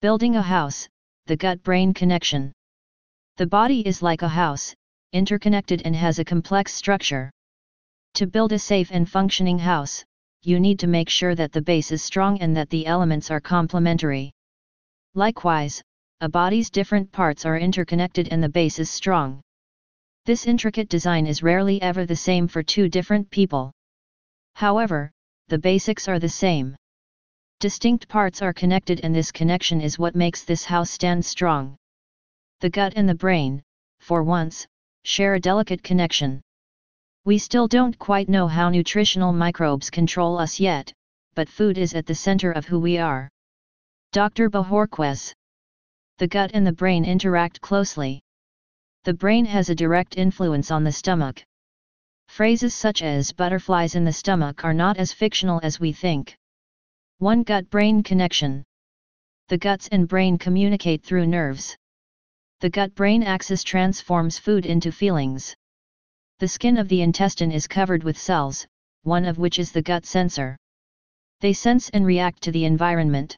Building a house, the gut-brain connection. The body is like a house, interconnected and has a complex structure. To build a safe and functioning house, you need to make sure that the base is strong and that the elements are complementary. Likewise, a body's different parts are interconnected and the base is strong. This intricate design is rarely ever the same for two different people. However, the basics are the same. Distinct parts are connected and this connection is what makes this house stand strong. The gut and the brain, for once, share a delicate connection. We still don't quite know how nutritional microbes control us yet, but food is at the center of who we are. Dr. Bohórquez. The gut and the brain interact closely. The brain has a direct influence on the stomach. Phrases such as butterflies in the stomach are not as fictional as we think. One gut-brain connection. The guts and brain communicate through nerves. The gut-brain axis transforms food into feelings. The skin of the intestine is covered with cells, one of which is the gut sensor. They sense and react to the environment.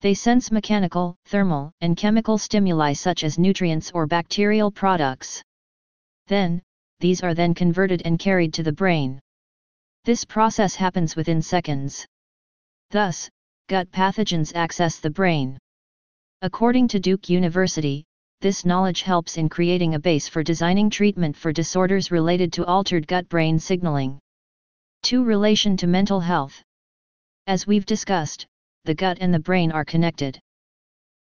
They sense mechanical, thermal, and chemical stimuli such as nutrients or bacterial products. Then, these are then converted and carried to the brain. This process happens within seconds. Thus, gut pathogens access the brain. According to Duke University, this knowledge helps in creating a base for designing treatment for disorders related to altered gut-brain signaling. 2. Relation to mental health. As we've discussed, the gut and the brain are connected.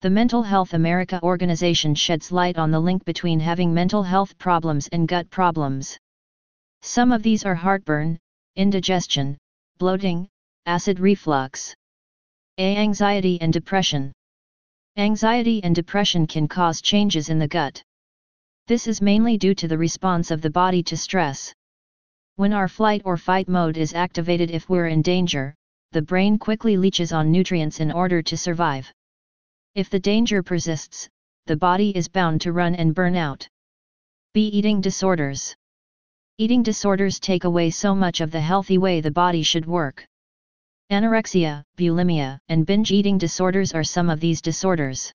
The Mental Health America organization sheds light on the link between having mental health problems and gut problems. Some of these are heartburn, indigestion, bloating, acid reflux. A. Anxiety and depression. Anxiety and depression can cause changes in the gut. This is mainly due to the response of the body to stress. When our flight or fight mode is activated if we're in danger, the brain quickly leaches on nutrients in order to survive. If the danger persists, the body is bound to run and burn out. B. Eating disorders. Eating disorders take away so much of the healthy way the body should work. Anorexia, bulimia, and binge eating disorders are some of these disorders.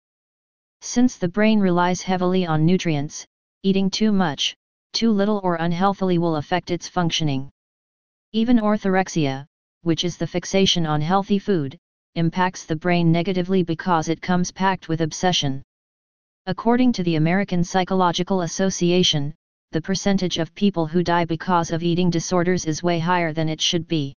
Since the brain relies heavily on nutrients, eating too much, too little or unhealthily will affect its functioning. Even orthorexia, which is the fixation on healthy food, impacts the brain negatively because it comes packed with obsession. According to the American Psychological Association, the percentage of people who die because of eating disorders is way higher than it should be.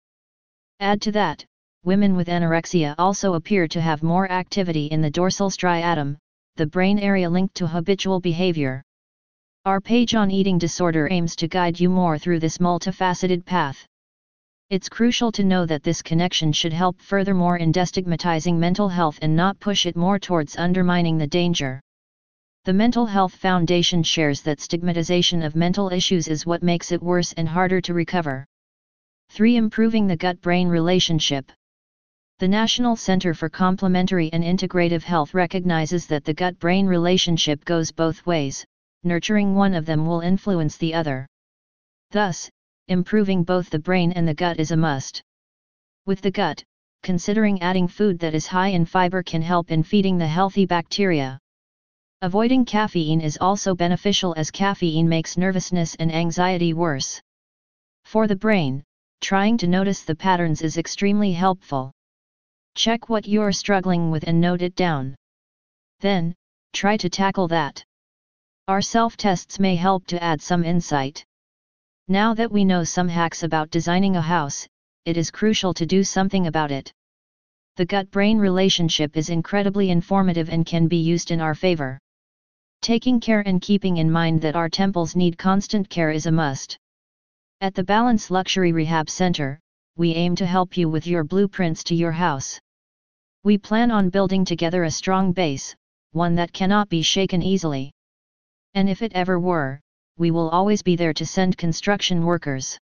Add to that, women with anorexia also appear to have more activity in the dorsal striatum, the brain area linked to habitual behavior. Our page on eating disorder aims to guide you more through this multifaceted path. It's crucial to know that this connection should help furthermore in destigmatizing mental health and not push it more towards undermining the danger. The Mental Health Foundation shares that stigmatization of mental issues is what makes it worse and harder to recover. 3. Improving the gut-brain relationship. The National Center for Complementary and Integrative Health recognizes that the gut-brain relationship goes both ways, nurturing one of them will influence the other. Thus, improving both the brain and the gut is a must. With the gut, considering adding food that is high in fiber can help in feeding the healthy bacteria. Avoiding caffeine is also beneficial as caffeine makes nervousness and anxiety worse. For the brain, trying to notice the patterns is extremely helpful. Check what you're struggling with and note it down. Then, try to tackle that. Our self-tests may help to add some insight. Now that we know some hacks about designing a house, it is crucial to do something about it. The gut-brain relationship is incredibly informative and can be used in our favor. Taking care and keeping in mind that our temples need constant care is a must. At the Balance Luxury Rehab Center, we aim to help you with your blueprints to your house. We plan on building together a strong base, one that cannot be shaken easily. And if it ever were, we will always be there to send construction workers.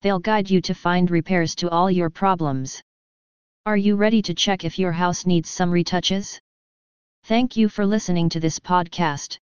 They'll guide you to find repairs to all your problems. Are you ready to check if your house needs some retouches? Thank you for listening to this podcast.